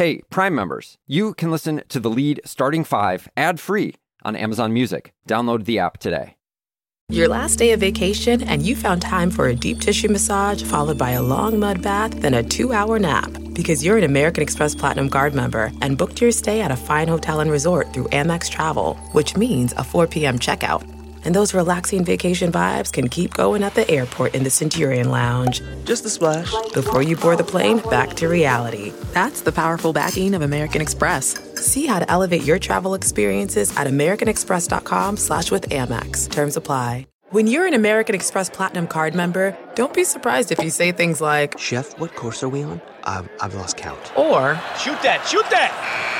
Hey, Prime members, you can listen to the lead starting five ad free on Amazon Music. Download the app today. Your last day of vacation, and you found time for a deep tissue massage followed by a long mud bath, then a two hour nap. Because you're an American Express Platinum Card member and booked your stay at a fine hotel and resort through Amex Travel, which means a 4 p.m. checkout and those relaxing vacation vibes can keep going at the airport in the Centurion Lounge. Just a splash. Before you board the plane, back to reality. That's the powerful backing of American Express. See how to elevate your travel experiences at americanexpress.com slash with Amex. Terms apply. When you're an American Express Platinum Card member, don't be surprised if you say things like, Chef, what course are we on? I've lost count. Or, Shoot that, shoot that!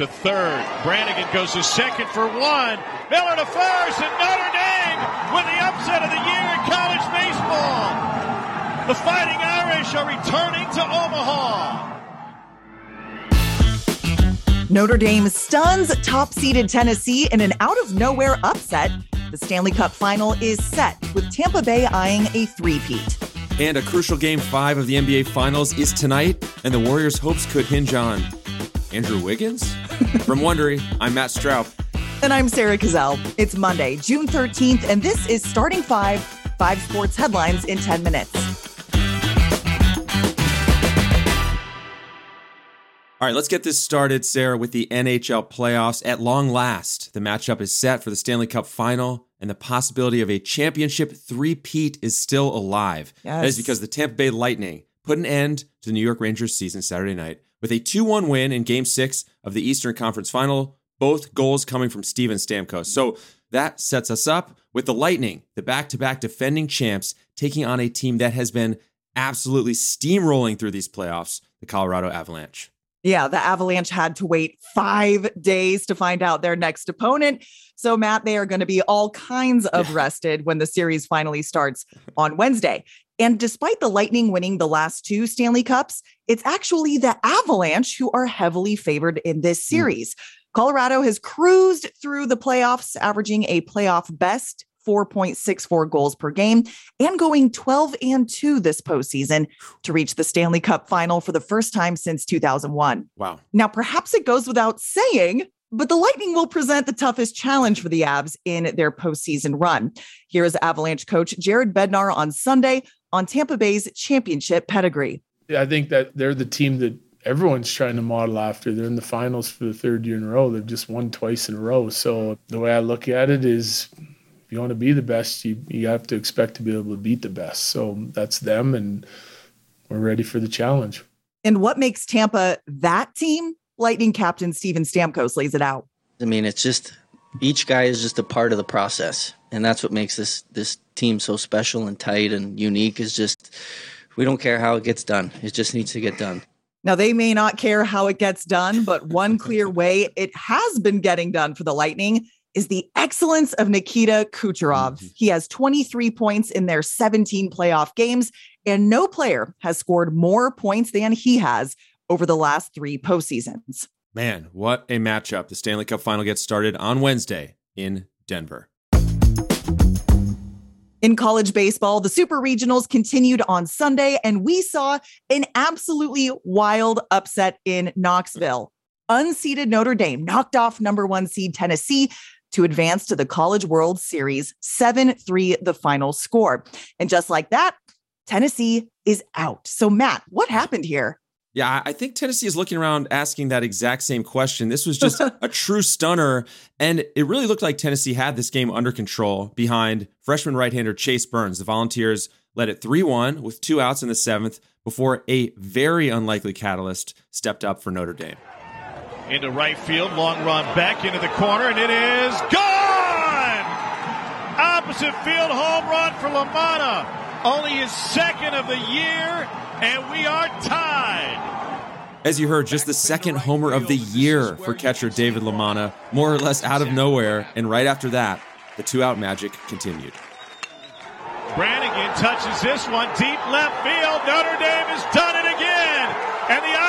To third. Brannigan goes to second for one. Miller to first, and Notre Dame with the upset of the year in college baseball. The Fighting Irish are returning to Omaha. Notre Dame stuns top seeded Tennessee in an out of nowhere upset. The Stanley Cup final is set with Tampa Bay eyeing a three-peat. And a crucial game five of the NBA Finals is tonight, and the Warriors' hopes could hinge on Andrew Wiggins? From Wondery, I'm Matt Straub. And I'm Sarah Cazell. It's Monday, June 13th, and this is Starting Five, five sports headlines in 10 minutes. All right, let's get this started, Sarah, with the NHL playoffs. At long last, the matchup is set for the Stanley Cup final, and the possibility of a championship three-peat is still alive. Yes. That is because the Tampa Bay Lightning put an end to the New York Rangers season Saturday night with a 2 1 win in game six of the Eastern Conference final, both goals coming from Steven Stamkos. So that sets us up with the Lightning, the back to back defending champs, taking on a team that has been absolutely steamrolling through these playoffs, the Colorado Avalanche. Yeah, the Avalanche had to wait five days to find out their next opponent. So, Matt, they are going to be all kinds of yeah. rested when the series finally starts on Wednesday. And despite the Lightning winning the last two Stanley Cups, it's actually the Avalanche who are heavily favored in this hmm. series. Mm. Colorado has cruised through the playoffs, averaging a playoff best 4.64 goals per game and going 12 and 2 this postseason to reach the Stanley Cup final for the first time since 2001. Wow. Now, perhaps it goes without saying, but the Lightning will present the toughest challenge for the Avs in their postseason run. Here is Avalanche coach Jared Bednar on Sunday on Tampa Bay's championship pedigree. I think that they're the team that everyone's trying to model after. They're in the finals for the third year in a row. They've just won twice in a row. So the way I look at it is if you want to be the best, you, you have to expect to be able to beat the best. So that's them, and we're ready for the challenge. And what makes Tampa that team? Lightning captain Steven Stamkos lays it out. I mean, it's just each guy is just a part of the process, and that's what makes this this team so special and tight and unique. Is just we don't care how it gets done; it just needs to get done. Now, they may not care how it gets done, but one clear way it has been getting done for the Lightning is the excellence of Nikita Kucherov. Mm-hmm. He has 23 points in their 17 playoff games, and no player has scored more points than he has over the last three postseasons. Man, what a matchup. The Stanley Cup final gets started on Wednesday in Denver. In college baseball, the Super Regionals continued on Sunday, and we saw an absolutely wild upset in Knoxville. Unseeded Notre Dame knocked off number one seed Tennessee to advance to the College World Series 7 3, the final score. And just like that, Tennessee is out. So, Matt, what happened here? Yeah, I think Tennessee is looking around asking that exact same question. This was just a true stunner. And it really looked like Tennessee had this game under control behind freshman right hander Chase Burns. The Volunteers led it 3 1 with two outs in the seventh before a very unlikely catalyst stepped up for Notre Dame. Into right field, long run back into the corner, and it is gone! Opposite field home run for LaManna. Only his second of the year, and we are tied. As you heard, just the second homer of the year for catcher David LaManna, more or less out of nowhere. And right after that, the two out magic continued. Brannigan touches this one deep left field. Notre Dame has done it again, and the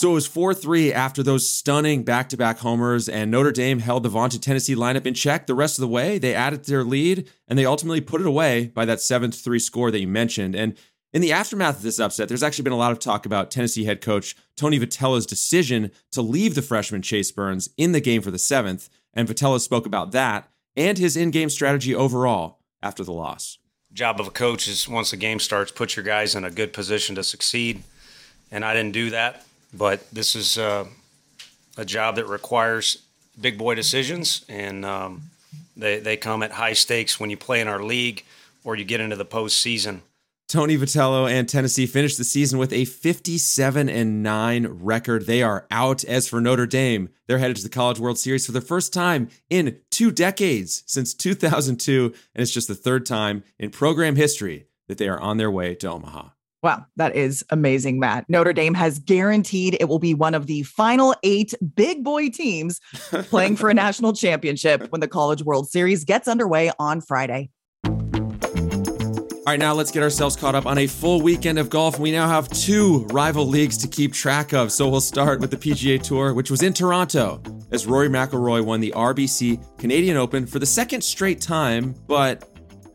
So it was 4 3 after those stunning back to back homers, and Notre Dame held the vaunted Tennessee lineup in check the rest of the way. They added their lead, and they ultimately put it away by that 7 3 score that you mentioned. And in the aftermath of this upset, there's actually been a lot of talk about Tennessee head coach Tony Vitello's decision to leave the freshman Chase Burns in the game for the seventh. And Vitello spoke about that and his in game strategy overall after the loss. Job of a coach is once the game starts, put your guys in a good position to succeed. And I didn't do that, but this is uh, a job that requires big boy decisions, and um, they, they come at high stakes when you play in our league or you get into the postseason. Tony Vitello and Tennessee finished the season with a 57 and 9 record. They are out. As for Notre Dame, they're headed to the College World Series for the first time in two decades since 2002, and it's just the third time in program history that they are on their way to Omaha. Wow, that is amazing, Matt. Notre Dame has guaranteed it will be one of the final eight big boy teams playing for a national championship when the College World Series gets underway on Friday. All right, now let's get ourselves caught up on a full weekend of golf. We now have two rival leagues to keep track of. So we'll start with the PGA Tour, which was in Toronto, as Rory McIlroy won the RBC Canadian Open for the second straight time. But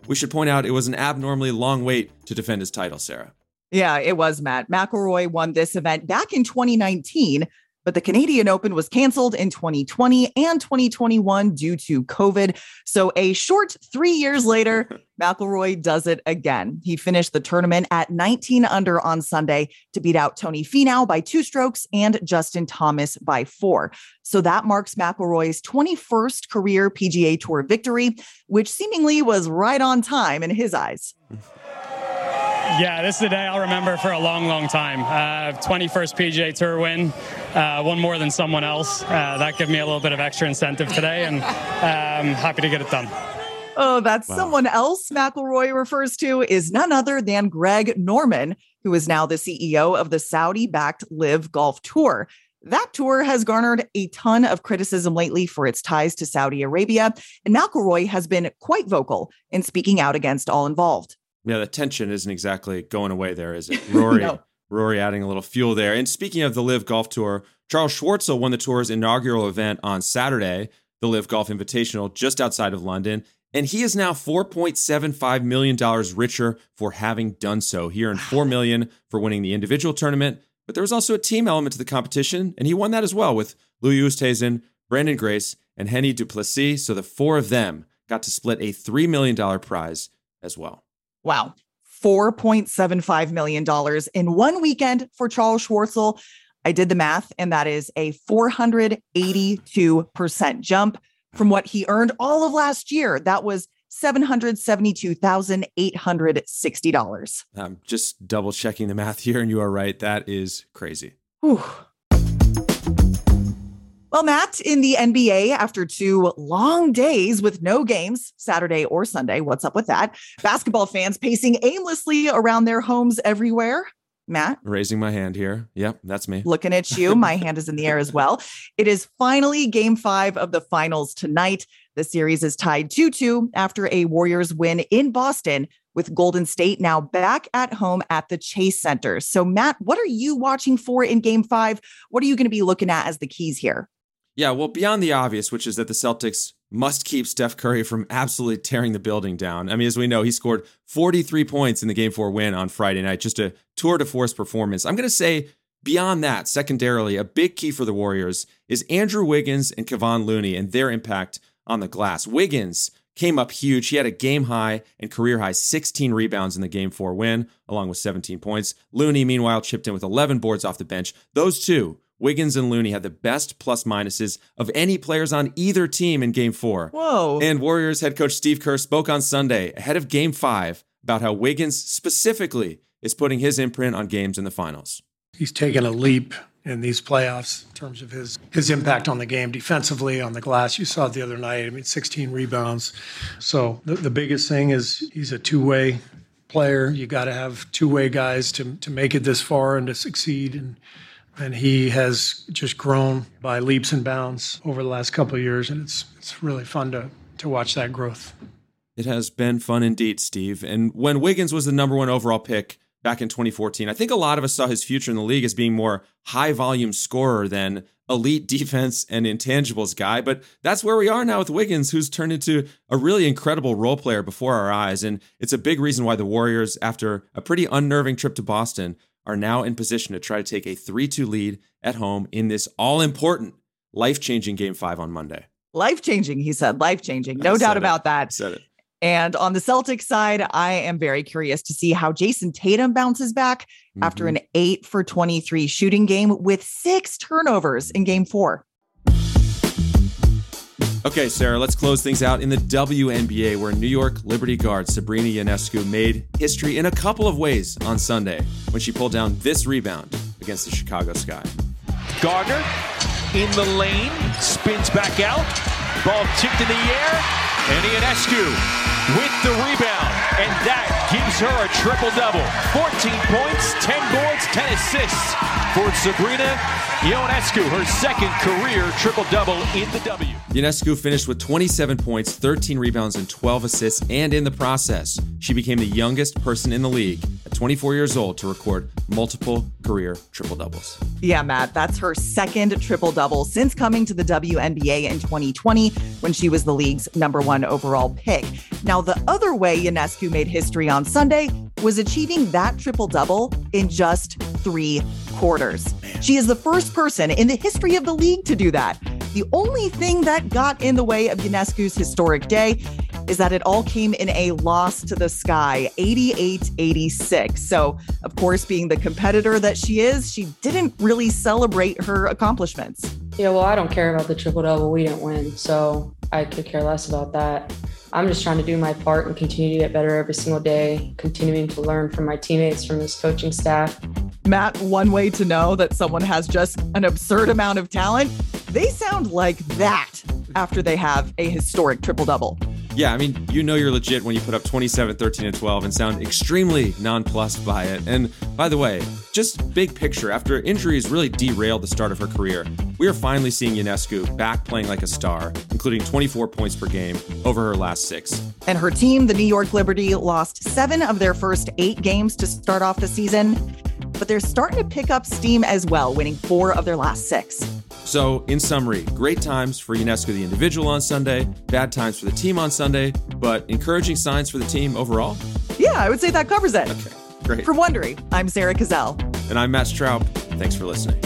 we should point out it was an abnormally long wait to defend his title, Sarah. Yeah, it was, Matt. McIlroy won this event back in 2019 but the Canadian Open was canceled in 2020 and 2021 due to COVID. So a short three years later, McIlroy does it again. He finished the tournament at 19 under on Sunday to beat out Tony Finau by two strokes and Justin Thomas by four. So that marks McIlroy's 21st career PGA Tour victory, which seemingly was right on time in his eyes. Yeah, this is a day I'll remember for a long, long time. Uh, 21st PGA Tour win, uh, one more than someone else. Uh, that gave me a little bit of extra incentive today, and um, happy to get it done. Oh, that's wow. someone else McIlroy refers to is none other than Greg Norman, who is now the CEO of the Saudi-backed LIV Golf Tour. That tour has garnered a ton of criticism lately for its ties to Saudi Arabia, and McIlroy has been quite vocal in speaking out against all involved. Yeah, the tension isn't exactly going away there, is it? Rory, no. Rory adding a little fuel there. And speaking of the LIV Golf Tour, Charles Schwartzel won the tour's inaugural event on Saturday, the LIV Golf Invitational, just outside of London. And he is now $4.75 million richer for having done so. He earned 4 million for winning the individual tournament, but there was also a team element to the competition, and he won that as well with Louis Oosthuizen, Branden Grace, and Hennie du Plessis. So the four of them got to split a $3 million prize as well. Wow. $4.75 million in one weekend for Charles Schwartzel. I did the math, and that is a 482% jump from what he earned all of last year. That was $772,860. I'm just double checking the math here, and you are right. That is crazy. Whew. Well, Matt, in the NBA, after two long days with no games, Saturday or Sunday, what's up with that? Basketball fans pacing aimlessly around their homes everywhere. Matt? Raising my hand here. Yep, that's me. Looking at you. My hand is in the air as well. It is finally game five of the finals tonight. The series is tied 2 2 after a Warriors win in Boston, with Golden State now back at home at the Chase Center. So, Matt, what are you watching for in game five? What are you going to be looking at as the keys here? Yeah, well, beyond the obvious, which is that the Celtics must keep Steph Curry from absolutely tearing the building down. I mean, as we know, he scored 43 points in the game four win on Friday night, just a tour de force performance. I'm going to say beyond that, secondarily, a big key for the Warriors is Andrew Wiggins and Kevon Looney and their impact on the glass. Wiggins came up huge. He had a game high and career high 16 rebounds in the game four win, along with 17 points. Looney, meanwhile, chipped in with 11 boards off the bench. Those two Wiggins and Looney had the best plus minuses of any players on either team in game four. Whoa. And Warriors head coach Steve Kerr spoke on Sunday ahead of game five about how Wiggins specifically is putting his imprint on games in the finals. He's taken a leap in these playoffs in terms of his his impact on the game defensively on the glass. You saw it the other night. I mean, 16 rebounds. So the, the biggest thing is he's a two way player. You got to have two way guys to to make it this far and to succeed. And and he has just grown by leaps and bounds over the last couple of years, and it's it's really fun to to watch that growth. It has been fun indeed, Steve. And when Wiggins was the number one overall pick back in 2014, I think a lot of us saw his future in the league as being more high volume scorer than elite defense and intangibles guy. But that's where we are now with Wiggins, who's turned into a really incredible role player before our eyes. And it's a big reason why the Warriors, after a pretty unnerving trip to Boston, are now in position to try to take a 3 2 lead at home in this all important, life changing game five on Monday. Life changing, he said. Life changing. No doubt it. about that. Said it. And on the Celtics side, I am very curious to see how Jayson Tatum bounces back after Mhm. an 8 for 23 shooting game with six turnovers in game four. Okay, Sarah, let's close things out in the WNBA, where New York Liberty guard Sabrina Ionescu made history in a couple of ways on Sunday when she pulled down this rebound against the Chicago Sky. Gardner in the lane, spins back out, ball tipped in the air, and Ionescu with the rebound, and that gives her a triple double. 14 points, 10 boards, 10 assists for Sabrina Ionescu, her second career triple double in the W. Ionescu finished with 27 points, 13 rebounds, and 12 assists, and in the process, she became the youngest person in the league at 24 years old to record multiple career triple doubles. Yeah, Matt, that's her second triple double since coming to the WNBA in 2020 when she was the league's number one overall pick. Now, the other way Ionescu made history on Sunday was achieving that triple double in just three quarters. She is the first person in the history of the league to do that. The only thing that got in the way of Ionescu's historic day is that it all came in a loss to the sky, 88 86. So, of course, being the competitor that she is, she didn't really celebrate her accomplishments. Yeah, well, I don't care about the triple double. We didn't win, so I could care less about that. I'm just trying to do my part and continue to get better every single day, continuing to learn from my teammates, from this coaching staff. Matt, one way to know that someone has just an absurd amount of talent, they sound like that after they have a historic triple double. Yeah, I mean, you know you're legit when you put up 27, 13, and 12 and sound extremely nonplussed by it. And by the way, just big picture, after injuries really derailed the start of her career, we are finally seeing Ionescu back playing like a star, including 24 points per game over her last six. And her team, the New York Liberty, lost seven of their first eight games to start off the season, but they're starting to pick up steam as well, winning four of their last six. So, in summary, great times for Ionescu the individual on Sunday, bad times for the team on Sunday, but encouraging signs for the team overall. Yeah, I would say that covers it. Okay, great. For Wondery, I'm Sarah Cazell. And I'm Matt Straub. Thanks for listening.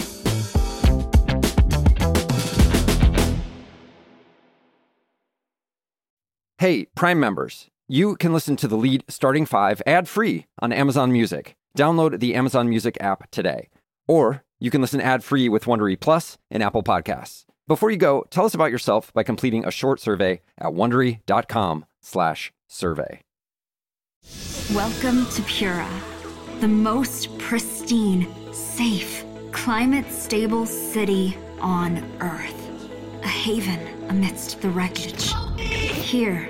Hey, Prime members, you can listen to the lead starting five ad free on Amazon Music. Download the Amazon Music app today. Or you can listen ad free with Wondery Plus and Apple Podcasts. Before you go, tell us about yourself by completing a short survey at wondery.com/slash survey. Welcome to Pura, the most pristine, safe, climate stable city on Earth. A haven amidst the wreckage. Here,